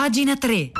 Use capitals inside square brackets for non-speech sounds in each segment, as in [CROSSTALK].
Pagina 3.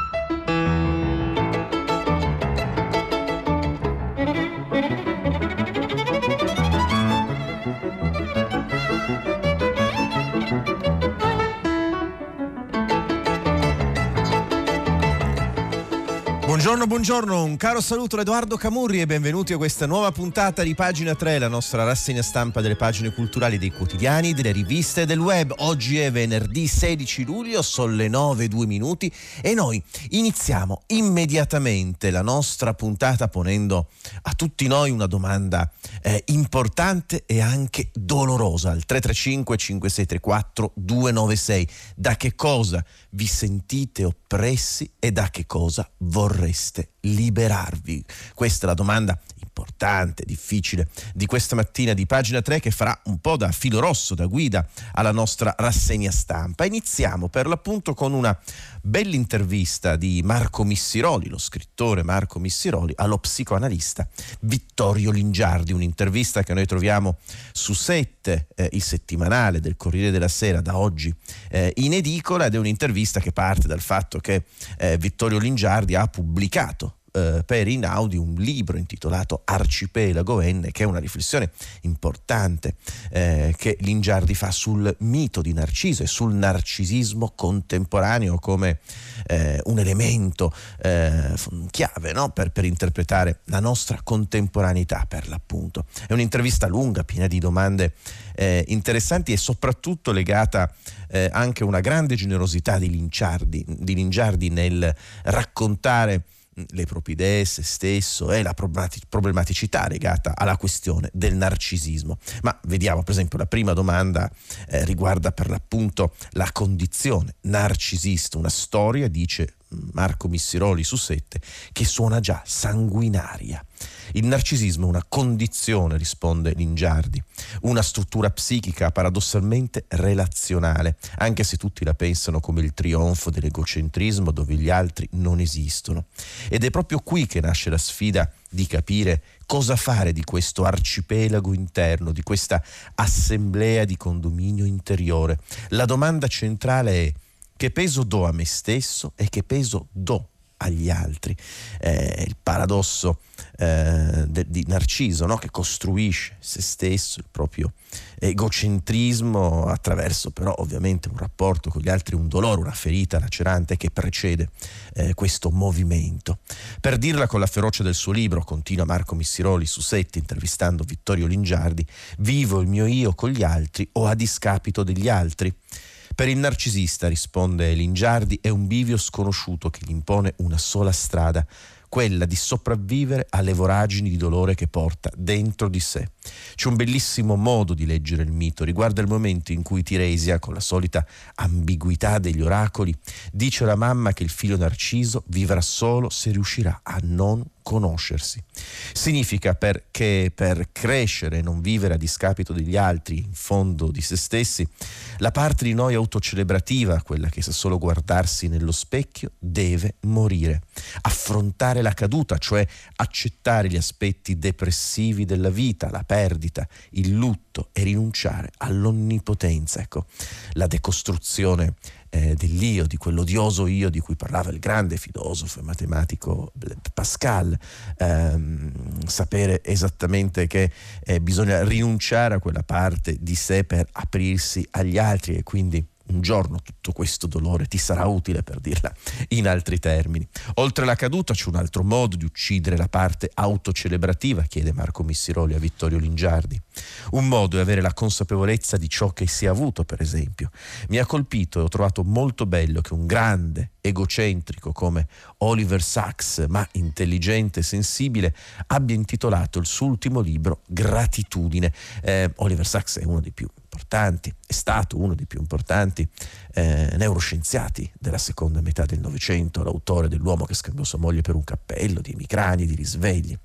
Buongiorno, buongiorno, un caro saluto da Edoardo Camurri e benvenuti a questa nuova puntata di Pagina 3, la nostra rassegna stampa delle pagine culturali dei quotidiani, delle riviste e del web. Oggi è venerdì 16 luglio, sono le 9 2 minuti e noi iniziamo immediatamente la nostra puntata ponendo a tutti noi una domanda eh, importante e anche dolorosa al 335 5634 296. Da che cosa vi sentite oppressi e da che cosa vorreste liberarvi? Questa è la domanda importante, difficile di questa mattina di pagina 3 che farà un po' da filo rosso, da guida alla nostra rassegna stampa. Iniziamo per l'appunto con una bella intervista di Marco Missiroli, lo scrittore Marco Missiroli, allo psicoanalista Vittorio Lingiardi, un'intervista che noi troviamo su 7, eh, il settimanale del Corriere della Sera da oggi eh, in edicola ed è un'intervista che parte dal fatto che eh, Vittorio Lingiardi ha pubblicato eh, per Inaudi un libro intitolato Arcipelago N, che è una riflessione importante eh, che Lingiardi fa sul mito di Narciso e sul narcisismo contemporaneo come eh, un elemento eh, chiave no? per, per, interpretare la nostra contemporaneità, per l'appunto. È un'intervista lunga, piena di domande eh, interessanti e soprattutto legata eh, anche a una grande generosità di Lingiardi, di Lingiardi nel raccontare le proprie idee, se stesso e la problematicità legata alla questione del narcisismo. Ma vediamo per esempio la prima domanda eh, riguarda per l'appunto la condizione narcisista, una storia, dice Marco Missiroli su sette, che suona già sanguinaria. Il narcisismo è una condizione, risponde Lingiardi, una struttura psichica paradossalmente relazionale, anche se tutti la pensano come il trionfo dell'egocentrismo dove gli altri non esistono. Ed è proprio qui che nasce la sfida di capire cosa fare di questo arcipelago interno, di questa assemblea di condominio interiore. La domanda centrale è che peso do a me stesso e che peso do agli altri. Eh, il paradosso eh, de, di Narciso, no? che costruisce se stesso, il proprio egocentrismo attraverso però ovviamente un rapporto con gli altri, un dolore, una ferita lacerante che precede eh, questo movimento. Per dirla con la ferocia del suo libro, continua Marco Missiroli su Sette intervistando Vittorio Lingiardi, vivo il mio io con gli altri o a discapito degli altri. Per il narcisista, risponde Lingiardi, è un bivio sconosciuto che gli impone una sola strada, quella di sopravvivere alle voragini di dolore che porta dentro di sé. C'è un bellissimo modo di leggere il mito, riguarda il momento in cui Tiresia, con la solita ambiguità degli oracoli, dice alla mamma che il figlio Narciso vivrà solo se riuscirà a non conoscersi. Significa perché per crescere e non vivere a discapito degli altri, in fondo di se stessi, la parte di noi autocelebrativa, quella che sa solo guardarsi nello specchio, deve morire. Affrontare la caduta, cioè accettare gli aspetti depressivi della vita, la perdita, il lutto e rinunciare all'onnipotenza. Ecco, la decostruzione eh, dell'io, di quell'odioso io di cui parlava il grande filosofo e matematico Pascal, ehm, sapere esattamente che eh, bisogna rinunciare a quella parte di sé per aprirsi agli altri e quindi un giorno tutto questo dolore ti sarà utile per dirla in altri termini. Oltre alla caduta c'è un altro modo di uccidere la parte autocelebrativa, chiede Marco Missiroli a Vittorio Lingiardi. Un modo è avere la consapevolezza di ciò che si è avuto, per esempio. Mi ha colpito e ho trovato molto bello che un grande egocentrico come Oliver Sacks, ma intelligente e sensibile, abbia intitolato il suo ultimo libro Gratitudine. Eh, Oliver Sacks è uno dei più importanti, è stato uno dei più importanti eh, neuroscienziati della seconda metà del Novecento, l'autore dell'uomo che scambiò sua moglie per un cappello, di emicrani, di risvegli.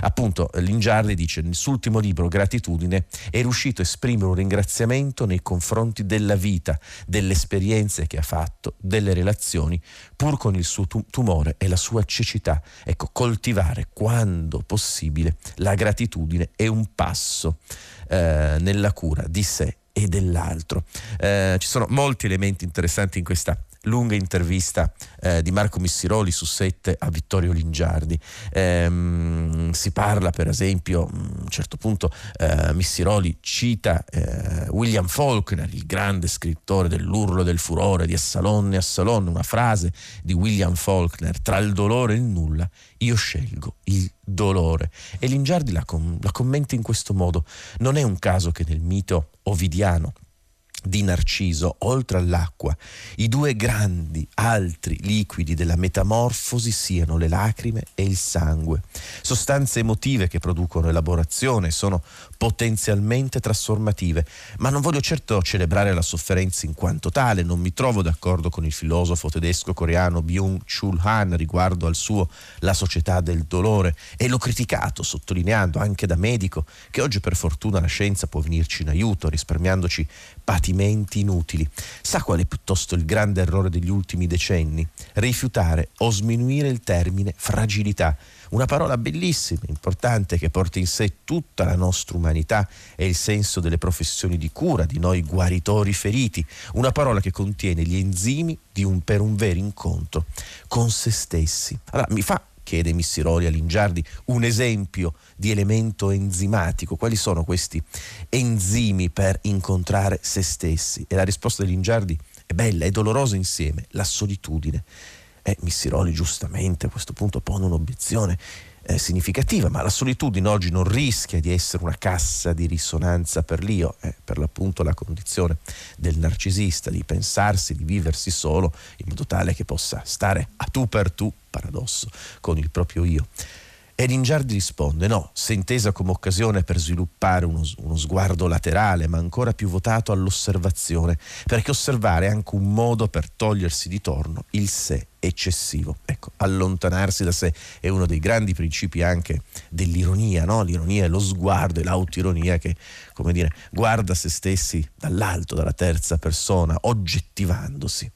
Appunto, Lingiardi dice nel suo ultimo libro, Gratitudine, è riuscito a esprimere un ringraziamento nei confronti della vita, delle esperienze che ha fatto, delle relazioni, pur con il suo tumore e la sua cecità. Ecco, coltivare quando possibile la gratitudine è un passo eh, nella cura di sé e dell'altro. Eh, ci sono molti elementi interessanti in questa lunga intervista eh, di Marco Missiroli su sette a Vittorio Lingiardi. Ehm, si parla per esempio, a un certo punto eh, Missiroli cita eh, William Faulkner, il grande scrittore dell'urlo del furore di Assalon e Assalon, una frase di William Faulkner, tra il dolore e il nulla, io scelgo il dolore. E Lingiardi la, com- la commenta in questo modo. Non è un caso che nel mito ovidiano János. Di Narciso, oltre all'acqua, i due grandi altri liquidi della metamorfosi siano le lacrime e il sangue, sostanze emotive che producono elaborazione, sono potenzialmente trasformative, ma non voglio certo celebrare la sofferenza in quanto tale, non mi trovo d'accordo con il filosofo tedesco-coreano Byung-Chul Han riguardo al suo La società del dolore e l'ho criticato sottolineando anche da medico che oggi per fortuna la scienza può venirci in aiuto risparmiandoci patimenti inutili. Sa qual è piuttosto il grande errore degli ultimi decenni? Rifiutare o sminuire il termine fragilità una parola bellissima, importante, che porta in sé tutta la nostra umanità e il senso delle professioni di cura, di noi guaritori feriti. Una parola che contiene gli enzimi un, per un vero incontro con se stessi. Allora, mi fa chiede Missiroli a Lingiardi, un esempio di elemento enzimatico. Quali sono questi enzimi per incontrare se stessi? E la risposta di Lingiardi è bella, è dolorosa insieme, la solitudine. E Missiroli giustamente a questo punto pone un'obiezione eh, significativa, ma la solitudine oggi non rischia di essere una cassa di risonanza per l'io, è per l'appunto la condizione del narcisista, di pensarsi, di viversi solo in modo tale che possa stare a tu per tu, paradosso, con il proprio io. E Lingiardi risponde: no, se intesa come occasione per sviluppare uno, uno, sguardo laterale, ma ancora più votato all'osservazione, perché osservare è anche un modo per togliersi di torno il sé eccessivo. Ecco, allontanarsi da sé è uno dei grandi principi anche dell'ironia, no? L'ironia è lo sguardo e l'autoironia che, come dire, guarda se stessi dall'alto, dalla terza persona, oggettivandosi.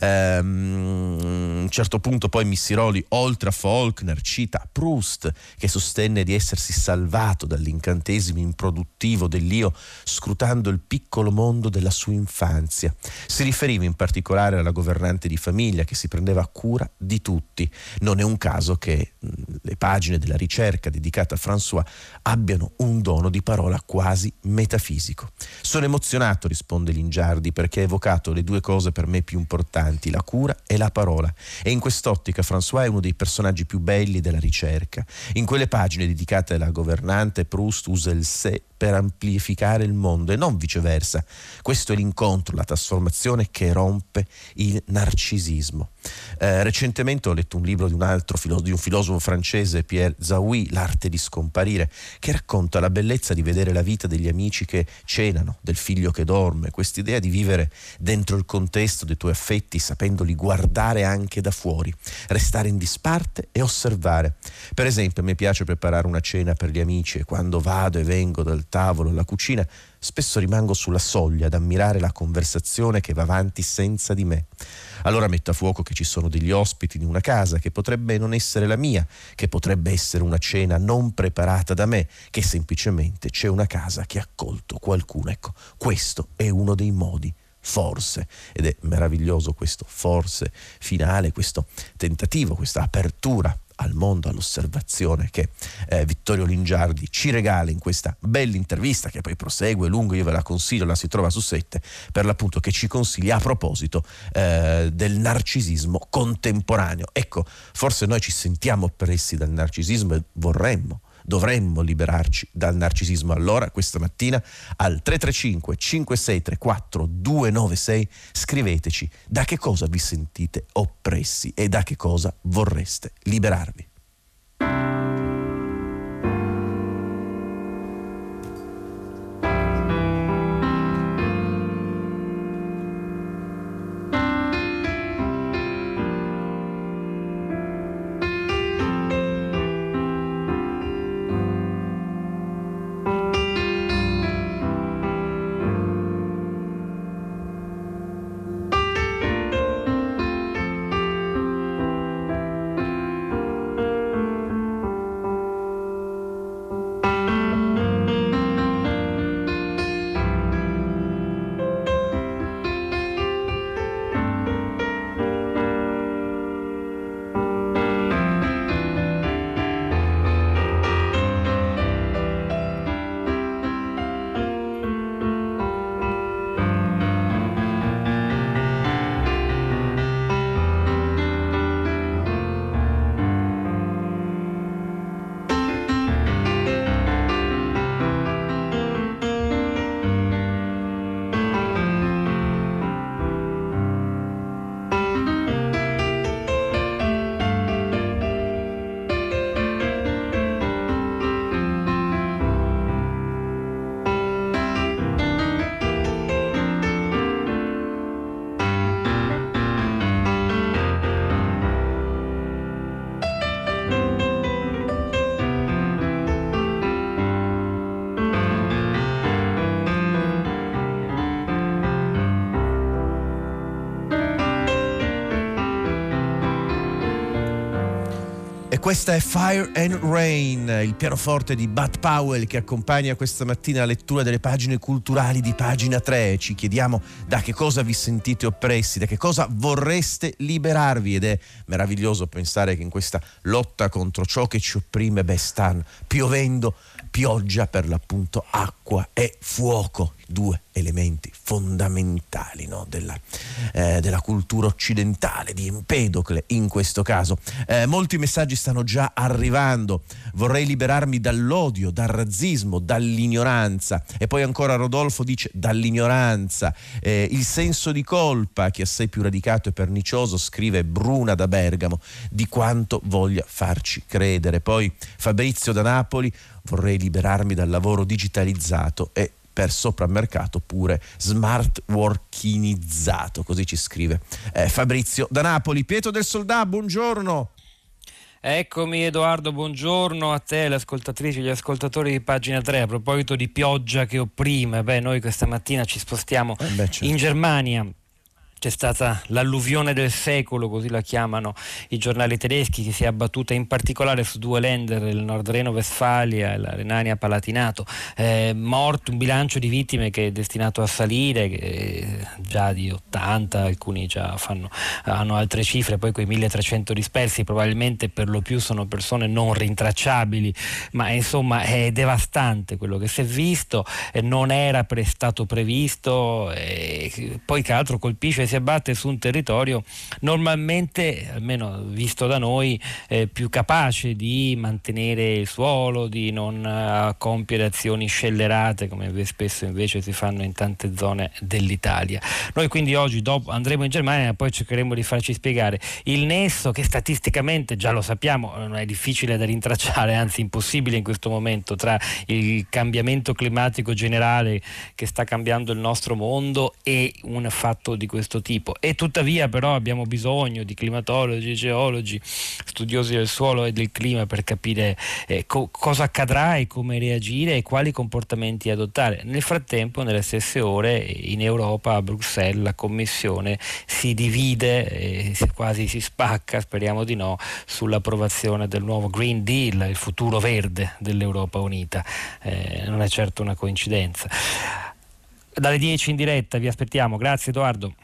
Um, a un certo punto poi Missiroli, oltre a Faulkner, cita Proust, che sostenne di essersi salvato dall'incantesimo improduttivo dell'io, scrutando il piccolo mondo della sua infanzia. Si riferiva in particolare alla governante di famiglia che si prendeva cura di tutti. Non è un caso che le pagine della ricerca dedicata a François abbiano un dono di parola quasi metafisico. Sono emozionato, risponde Lingiardi, perché ha evocato le due cose per me più importanti, la cura e la parola. E in quest'ottica François è uno dei personaggi più belli della ricerca. In quelle pagine dedicate alla governante, Proust usa il sé per amplificare il mondo e non viceversa. Questo è l'incontro, la trasformazione che rompe il narcisismo. Eh, recentemente ho letto un libro di un altro di un filosofo francese, Pierre Zawi, L'arte di scomparire, che racconta la bellezza di vedere la vita degli amici che cenano, del figlio che dorme, quest'idea di vivere dentro il contesto dei tuoi affetti sapendoli guardare anche da fuori, restare in disparte e osservare. Per esempio, mi piace preparare una cena per gli amici e quando vado e vengo dal tavolo alla cucina spesso rimango sulla soglia ad ammirare la conversazione che va avanti senza di me. Allora metto a fuoco che ci sono degli ospiti in una casa che potrebbe non essere la mia, che potrebbe essere una cena non preparata da me, che semplicemente c'è una casa che ha accolto qualcuno. Ecco, questo è uno dei modi forse, ed è meraviglioso questo forse finale, questo tentativo, questa apertura al mondo, all'osservazione che eh, Vittorio Lingiardi ci regala in questa bella intervista che poi prosegue lungo, io ve la consiglio, la si trova su sette, per l'appunto che ci consiglia a proposito eh, del narcisismo contemporaneo. Ecco, forse noi ci sentiamo oppressi dal narcisismo e vorremmo dovremmo liberarci dal narcisismo. Allora, questa mattina al 335 5634 296 scriveteci da che cosa vi sentite oppressi e da che cosa vorreste liberarvi. Questa è Fire and Rain, il pianoforte di Bud Powell che accompagna questa mattina la lettura delle pagine culturali di pagina 3. Ci chiediamo da che cosa vi sentite oppressi, da che cosa vorreste liberarvi ed è meraviglioso pensare che in questa lotta contro ciò che ci opprime, beh, stanno piovendo pioggia per l'appunto acqua e fuoco, due elementi fondamentali no? della, eh, della, cultura occidentale, di Empedocle in questo caso. Eh, molti messaggi stanno già arrivando, vorrei liberarmi dall'odio, dal razzismo, dall'ignoranza e poi ancora Rodolfo dice dall'ignoranza, eh, il senso di colpa che è assai più radicato e pernicioso, scrive Bruna da Bergamo, di quanto voglia farci credere. Poi Fabrizio da Napoli, vorrei liberarmi dal lavoro digitalizzato e per sopramercato pure smart workinizzato, così ci scrive eh, Fabrizio da Napoli. Pietro del Soldà, buongiorno. Eccomi Edoardo, buongiorno a te, le ascoltatrici gli ascoltatori di pagina 3. A proposito di pioggia che opprime, beh, noi questa mattina ci spostiamo eh beh, certo. in Germania c'è stata l'alluvione del secolo, così la chiamano i giornali tedeschi, che si è abbattuta in particolare su due Länder, il Nord Reno-Westfalia e la Renania-Palatinato. Eh, morto, un bilancio di vittime che è destinato a salire, che già di 80, alcuni già fanno, hanno altre cifre, poi quei 1300 dispersi probabilmente per lo più sono persone non rintracciabili, ma insomma è devastante quello che si è visto, eh, non era pre- stato previsto, eh, poi che altro colpisce si abbatte su un territorio normalmente, almeno visto da noi, eh, più capace di mantenere il suolo, di non uh, compiere azioni scellerate come spesso invece si fanno in tante zone dell'Italia. Noi quindi oggi dopo, andremo in Germania e poi cercheremo di farci spiegare il nesso che statisticamente già lo sappiamo, non è difficile da rintracciare, anzi impossibile in questo momento tra il cambiamento climatico generale che sta cambiando il nostro mondo e un fatto di questo questo tipo e tuttavia però abbiamo bisogno di climatologi, geologi, studiosi del suolo e del clima per capire eh, co- cosa accadrà e come reagire e quali comportamenti adottare. Nel frattempo, nelle stesse ore, in Europa, a Bruxelles, la Commissione si divide, e quasi si spacca, speriamo di no, sull'approvazione del nuovo Green Deal, il futuro verde dell'Europa Unita. Eh, non è certo una coincidenza. Dalle 10 in diretta vi aspettiamo. Grazie Edoardo.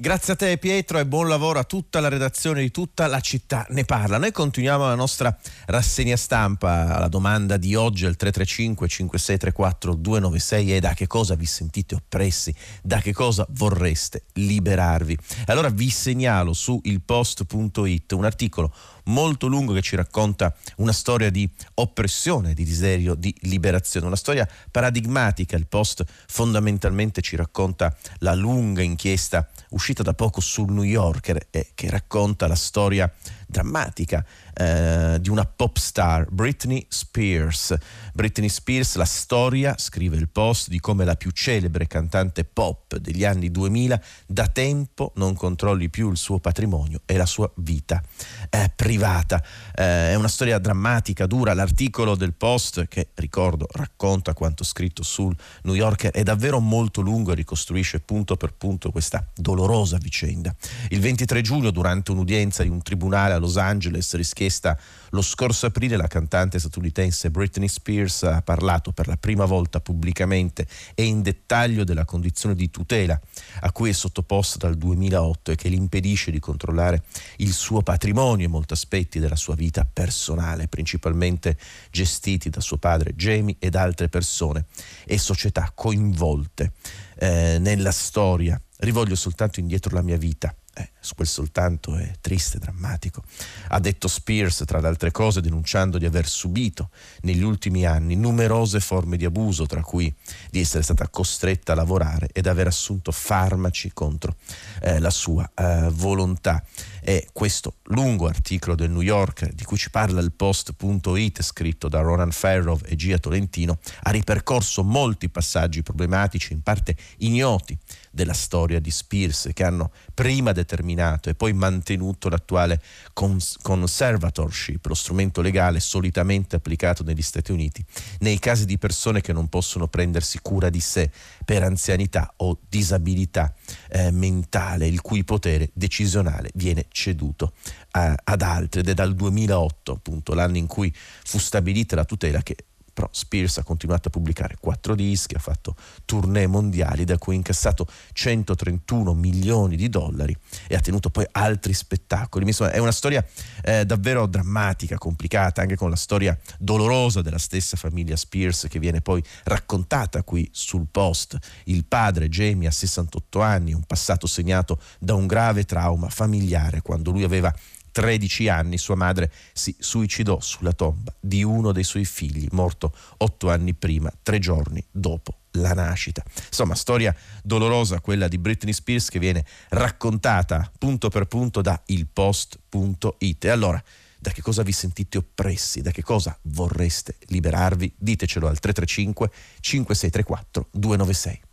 Grazie a te Pietro e buon lavoro a tutta la redazione di tutta la città ne parla. Noi continuiamo la nostra rassegna stampa alla domanda di oggi al 335 5634 296 e da che cosa vi sentite oppressi, da che cosa vorreste liberarvi. Allora vi segnalo su ilpost.it un articolo molto lungo che ci racconta una storia di oppressione, di desiderio di liberazione, una storia paradigmatica. Il post fondamentalmente ci racconta la lunga inchiesta uscita da poco sul New Yorker e che racconta la storia drammatica eh, di una pop star, Britney Spears. Britney Spears, la storia, scrive il post, di come la più celebre cantante pop degli anni 2000 da tempo non controlli più il suo patrimonio e la sua vita eh, privata. Eh, è una storia drammatica, dura. L'articolo del post, che ricordo racconta quanto scritto sul New Yorker, è davvero molto lungo e ricostruisce punto per punto questa dolorosa vicenda. Il 23 giugno, durante un'udienza di un tribunale a Los Angeles, rischia richiesta lo scorso aprile la cantante statunitense Britney Spears ha parlato per la prima volta pubblicamente e in dettaglio della condizione di tutela a cui è sottoposta dal 2008 e che le impedisce di controllare il suo patrimonio e molti aspetti della sua vita personale, principalmente gestiti da suo padre Jamie ed altre persone e società coinvolte eh, nella storia. Rivoglio soltanto indietro la mia vita eh, quel soltanto è triste, drammatico. Ha detto Spears, tra le altre cose, denunciando di aver subito negli ultimi anni numerose forme di abuso, tra cui di essere stata costretta a lavorare ed aver assunto farmaci contro eh, la sua eh, volontà. E questo lungo articolo del New Yorker, di cui ci parla il post.it, scritto da Ronan Farrow e Gia Tolentino, ha ripercorso molti passaggi problematici, in parte ignoti della storia di Spears che hanno prima determinato e poi mantenuto l'attuale cons- conservatorship, lo strumento legale solitamente applicato negli Stati Uniti nei casi di persone che non possono prendersi cura di sé per anzianità o disabilità eh, mentale, il cui potere decisionale viene ceduto a, ad altri. Ed è dal 2008, appunto, l'anno in cui fu stabilita la tutela che però Spears ha continuato a pubblicare quattro dischi, ha fatto tournée mondiali da cui ha incassato 131 milioni di dollari e ha tenuto poi altri spettacoli. Insomma, è una storia eh, davvero drammatica, complicata, anche con la storia dolorosa della stessa famiglia Spears che viene poi raccontata qui sul post. Il padre Jamie ha 68 anni, un passato segnato da un grave trauma familiare quando lui aveva 13 anni sua madre si suicidò sulla tomba di uno dei suoi figli, morto otto anni prima, tre giorni dopo la nascita. Insomma, storia dolorosa quella di Britney Spears che viene raccontata punto per punto da ilpost.it. E allora, da che cosa vi sentite oppressi? Da che cosa vorreste liberarvi? Ditecelo al 335 5634 296.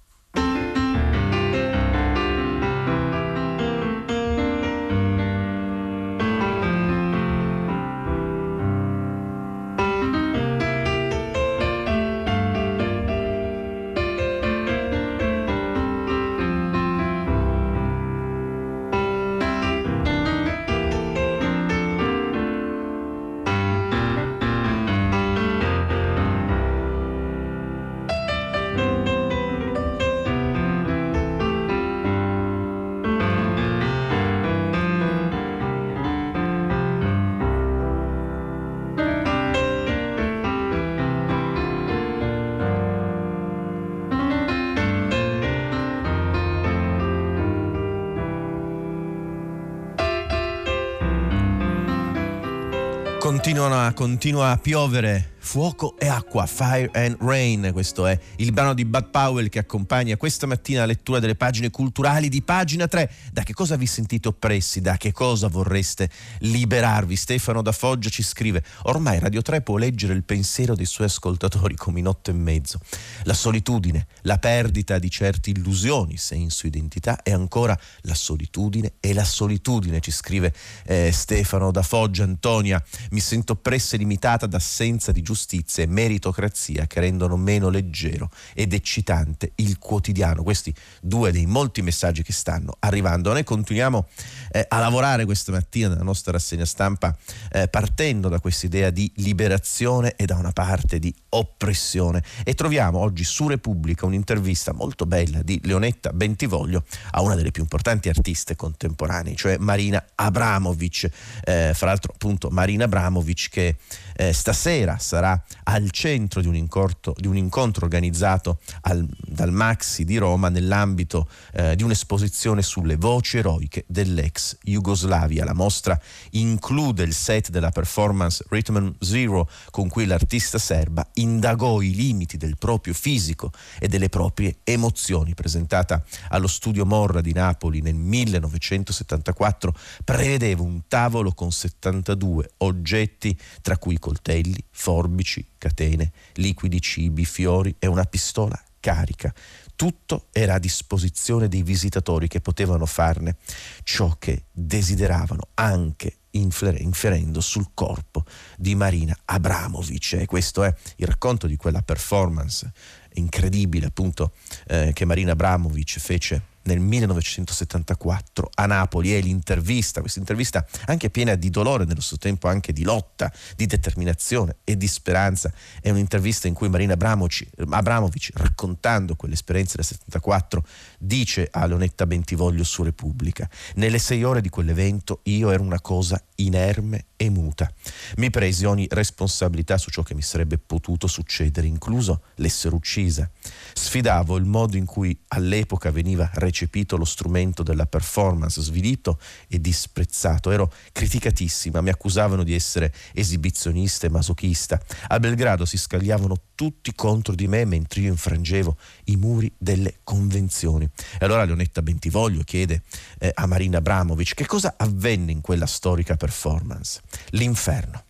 Continua a piovere Fuoco e acqua, Fire and Rain, questo è il brano di Bud Powell che accompagna questa mattina la lettura delle pagine culturali di pagina 3. Da che cosa vi sentite oppressi? Da che cosa vorreste liberarvi? Stefano da Foggia ci scrive, ormai Radio 3 può leggere il pensiero dei suoi ascoltatori come in otto e mezzo. La solitudine, la perdita di certe illusioni, senso, identità e ancora la solitudine e la solitudine, ci scrive eh, Stefano da Foggia. Antonia, mi sento oppressa e limitata d'assenza di giustizia giustizia e meritocrazia che rendono meno leggero ed eccitante il quotidiano. Questi due dei molti messaggi che stanno arrivando. Noi continuiamo eh, a lavorare questa mattina nella nostra rassegna stampa eh, partendo da questa idea di liberazione e da una parte di oppressione e troviamo oggi su Repubblica un'intervista molto bella di Leonetta Bentivoglio a una delle più importanti artiste contemporanee, cioè Marina Abramovic. Eh, fra l'altro appunto Marina Abramovic che eh, stasera sarà al centro di un, incorto, di un incontro organizzato al, dal Maxi di Roma nell'ambito eh, di un'esposizione sulle voci eroiche dell'ex Jugoslavia. La mostra include il set della performance Rhythm Zero con cui l'artista serba indagò i limiti del proprio fisico e delle proprie emozioni. Presentata allo studio Morra di Napoli nel 1974, prevedeva un tavolo con 72 oggetti, tra cui coltelli, forbici, catene, liquidi, cibi, fiori e una pistola carica. Tutto era a disposizione dei visitatori che potevano farne ciò che desideravano, anche inferendo sul corpo di Marina Abramovic. E questo è il racconto di quella performance incredibile appunto eh, che Marina Abramovic fece nel 1974 a Napoli è l'intervista, questa intervista anche piena di dolore, nello stesso tempo anche di lotta, di determinazione e di speranza. È un'intervista in cui Marina Abramovic, Abramovic raccontando quell'esperienza del 74, dice a Leonetta Bentivoglio su Repubblica, nelle sei ore di quell'evento io ero una cosa inerme e muta. Mi presi ogni responsabilità su ciò che mi sarebbe potuto succedere, incluso l'essere uccisa. Sfidavo il modo in cui all'epoca veniva recepito lo strumento della performance, svilito e disprezzato. Ero criticatissima, mi accusavano di essere esibizionista e masochista. A Belgrado si scagliavano tutti contro di me mentre io infrangevo i muri delle convenzioni. E allora Leonetta Bentivoglio chiede eh, a Marina Abramovic che cosa avvenne in quella storica performance. L'inferno.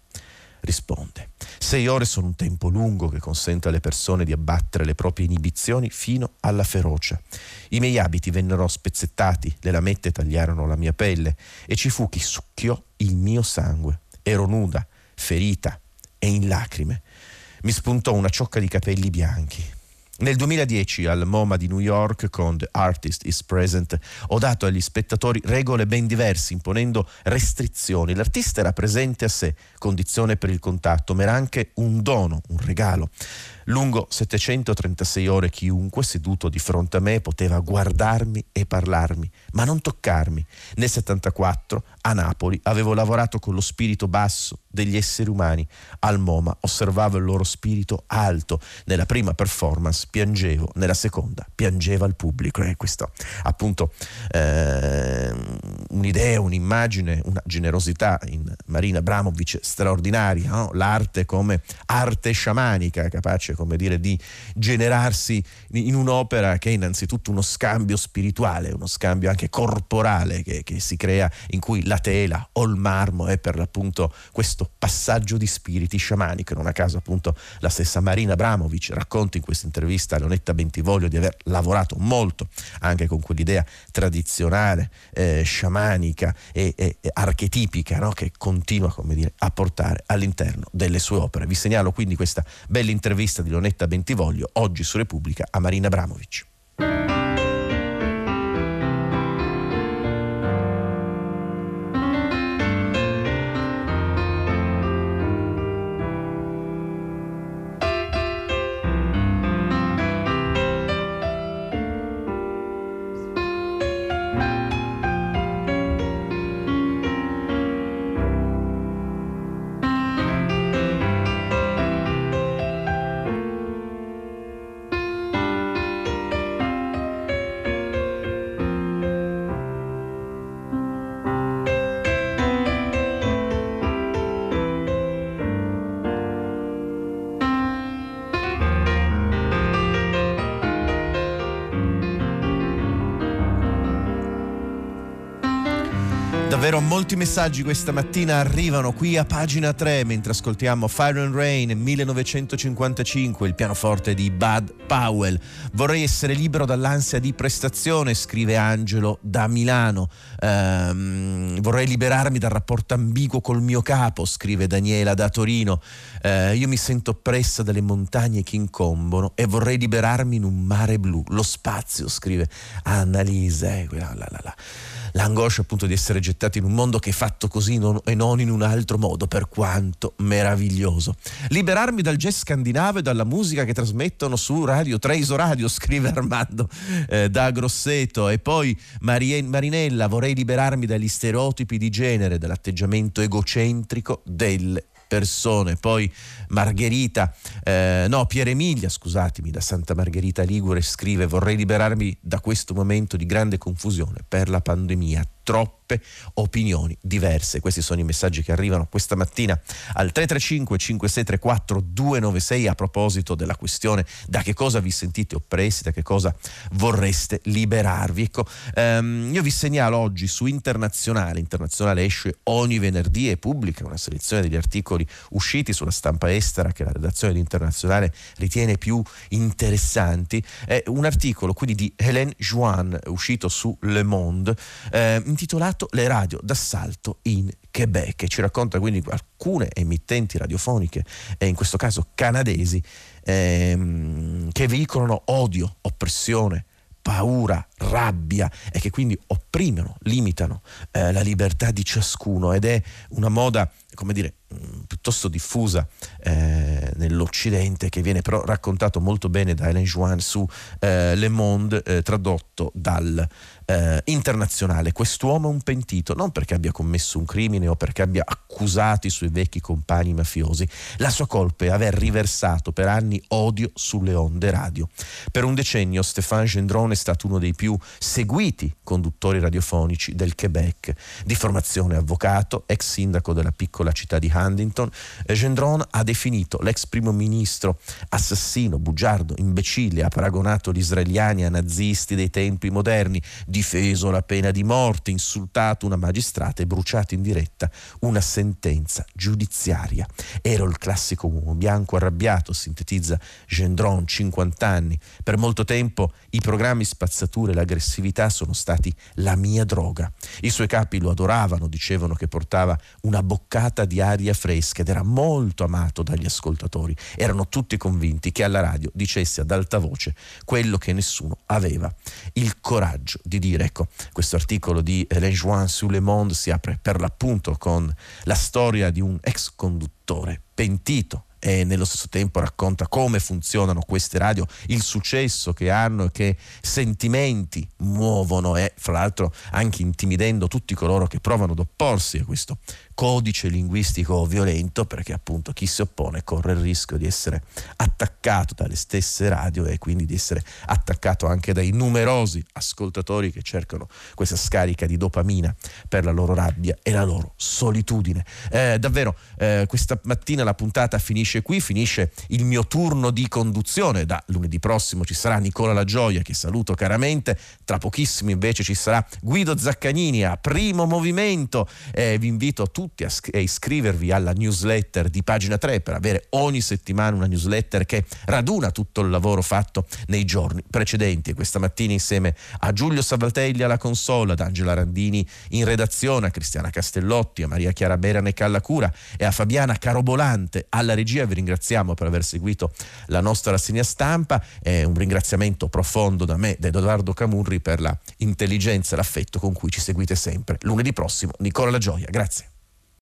Risponde. Sei ore sono un tempo lungo che consente alle persone di abbattere le proprie inibizioni fino alla ferocia. I miei abiti vennero spezzettati, le lamette tagliarono la mia pelle e ci fu chi succhiò il mio sangue. Ero nuda, ferita e in lacrime. Mi spuntò una ciocca di capelli bianchi. Nel 2010 al MoMA di New York con The Artist is Present ho dato agli spettatori regole ben diverse imponendo restrizioni. L'artista era presente a sé, condizione per il contatto, ma era anche un dono, un regalo. Lungo 736 ore chiunque seduto di fronte a me poteva guardarmi e parlarmi, ma non toccarmi. Nel 74 a Napoli avevo lavorato con lo spirito basso degli esseri umani. Al MoMA osservavo il loro spirito alto. Nella prima performance piangevo, nella seconda piangeva il pubblico. E questo appunto eh, un'idea, un'immagine, una generosità in Marina Abramovic straordinaria. No? L'arte come arte sciamanica, capace come dire, di generarsi in un'opera che è innanzitutto uno scambio spirituale, uno scambio anche corporale che, che si crea, in cui la tela o il marmo è per l'appunto questo passaggio di spiriti sciamanico. Non a caso appunto la stessa Marina Abramovic racconta in questa intervista a Leonetta Bentivoglio di aver lavorato molto anche con quell'idea tradizionale, eh, sciamanica e, e, e archetipica no? che continua come dire, a portare all'interno delle sue opere. Vi segnalo quindi questa bella intervista di Leonetta Bentivoglio oggi su Repubblica a Marina Abramovic. Davvero molti messaggi questa mattina arrivano qui a pagina 3 mentre ascoltiamo Fire and Rain 1955, il pianoforte di Bud Powell. Vorrei essere libero dall'ansia di prestazione, scrive Angelo da Milano. Ehm, vorrei liberarmi dal rapporto ambiguo col mio capo, scrive Daniela da Torino. Ehm, io mi sento oppressa dalle montagne che incombono e vorrei liberarmi in un mare blu. Lo spazio, scrive Annalisa. Eh, la, la, la l'angoscia appunto di essere gettati in un mondo che è fatto così non, e non in un altro modo, per quanto meraviglioso. Liberarmi dal jazz scandinavo e dalla musica che trasmettono su Radio Treiso Radio, [LAUGHS] scrive Armando eh, da Grosseto. E poi Marien, Marinella, vorrei liberarmi dagli stereotipi di genere, dall'atteggiamento egocentrico delle persone. Poi Margherita, eh, no, Pier Emilia, scusatemi, da Santa Margherita Ligure scrive vorrei liberarmi da questo momento di grande confusione per la pandemia troppe opinioni diverse. Questi sono i messaggi che arrivano questa mattina al 335 5634 296 a proposito della questione da che cosa vi sentite oppressi, da che cosa vorreste liberarvi. Ecco, ehm, io vi segnalo oggi su Internazionale, Internazionale esce ogni venerdì e pubblica una selezione degli articoli usciti sulla stampa estera che la redazione di Internazionale ritiene più interessanti. È un articolo quindi di Hélène Juan uscito su Le Monde. Eh, intitolato Le radio d'assalto in Quebec e ci racconta quindi alcune emittenti radiofoniche, e in questo caso canadesi, ehm, che veicolano odio, oppressione, paura, rabbia e che quindi opprimono, limitano eh, la libertà di ciascuno. Ed è una moda, come dire, mm, piuttosto diffusa eh, nell'Occidente che viene però raccontato molto bene da Hélène Juan su eh, Le Monde, eh, tradotto dal eh, internazionale. Quest'uomo è un pentito non perché abbia commesso un crimine o perché abbia accusato i suoi vecchi compagni mafiosi. La sua colpa è aver riversato per anni odio sulle onde radio. Per un decennio Stéphane Gendron è stato uno dei più seguiti conduttori radiofonici del Quebec. Di formazione avvocato, ex sindaco della piccola piccola città di Huntington, Gendron ha definito l'ex primo ministro assassino, bugiardo, imbecille, ha paragonato gli israeliani a nazisti dei tempi moderni, difeso la pena di morte, insultato una magistrata e bruciato in diretta una sentenza giudiziaria. Ero il classico uomo bianco arrabbiato, sintetizza Gendron, 50 anni. Per molto tempo i programmi spazzatura e l'aggressività sono stati la mia droga. I suoi capi lo adoravano, dicevano che portava una boccata di aria fresca ed era molto amato dagli ascoltatori. Erano tutti convinti che alla radio dicesse ad alta voce quello che nessuno aveva il coraggio di dire. Ecco, questo articolo di Hélène Join su Le Monde si apre per l'appunto con la storia di un ex conduttore pentito e nello stesso tempo racconta come funzionano queste radio, il successo che hanno e che sentimenti muovono e fra l'altro anche intimidendo tutti coloro che provano ad opporsi a questo codice linguistico violento perché appunto chi si oppone corre il rischio di essere attaccato dalle stesse radio e quindi di essere attaccato anche dai numerosi ascoltatori che cercano questa scarica di dopamina per la loro rabbia e la loro solitudine. Eh, davvero, eh, questa mattina la puntata finisce qui, finisce il mio turno di conduzione. Da lunedì prossimo ci sarà Nicola La Gioia che saluto caramente, tra pochissimo invece ci sarà Guido Zaccagnini a primo movimento. Eh, vi invito a tutti tutti a, a iscrivervi alla newsletter di pagina 3 per avere ogni settimana una newsletter che raduna tutto il lavoro fatto nei giorni precedenti. E questa mattina insieme a Giulio Savaltelli alla console, ad Angela Randini in redazione, a Cristiana Castellotti, a Maria Chiara Berane Callacura e a Fabiana Carobolante alla regia vi ringraziamo per aver seguito la nostra rassegna stampa e un ringraziamento profondo da me, da Edoardo Camurri per la intelligenza e l'affetto con cui ci seguite sempre. Lunedì prossimo, Nicola La Gioia, grazie.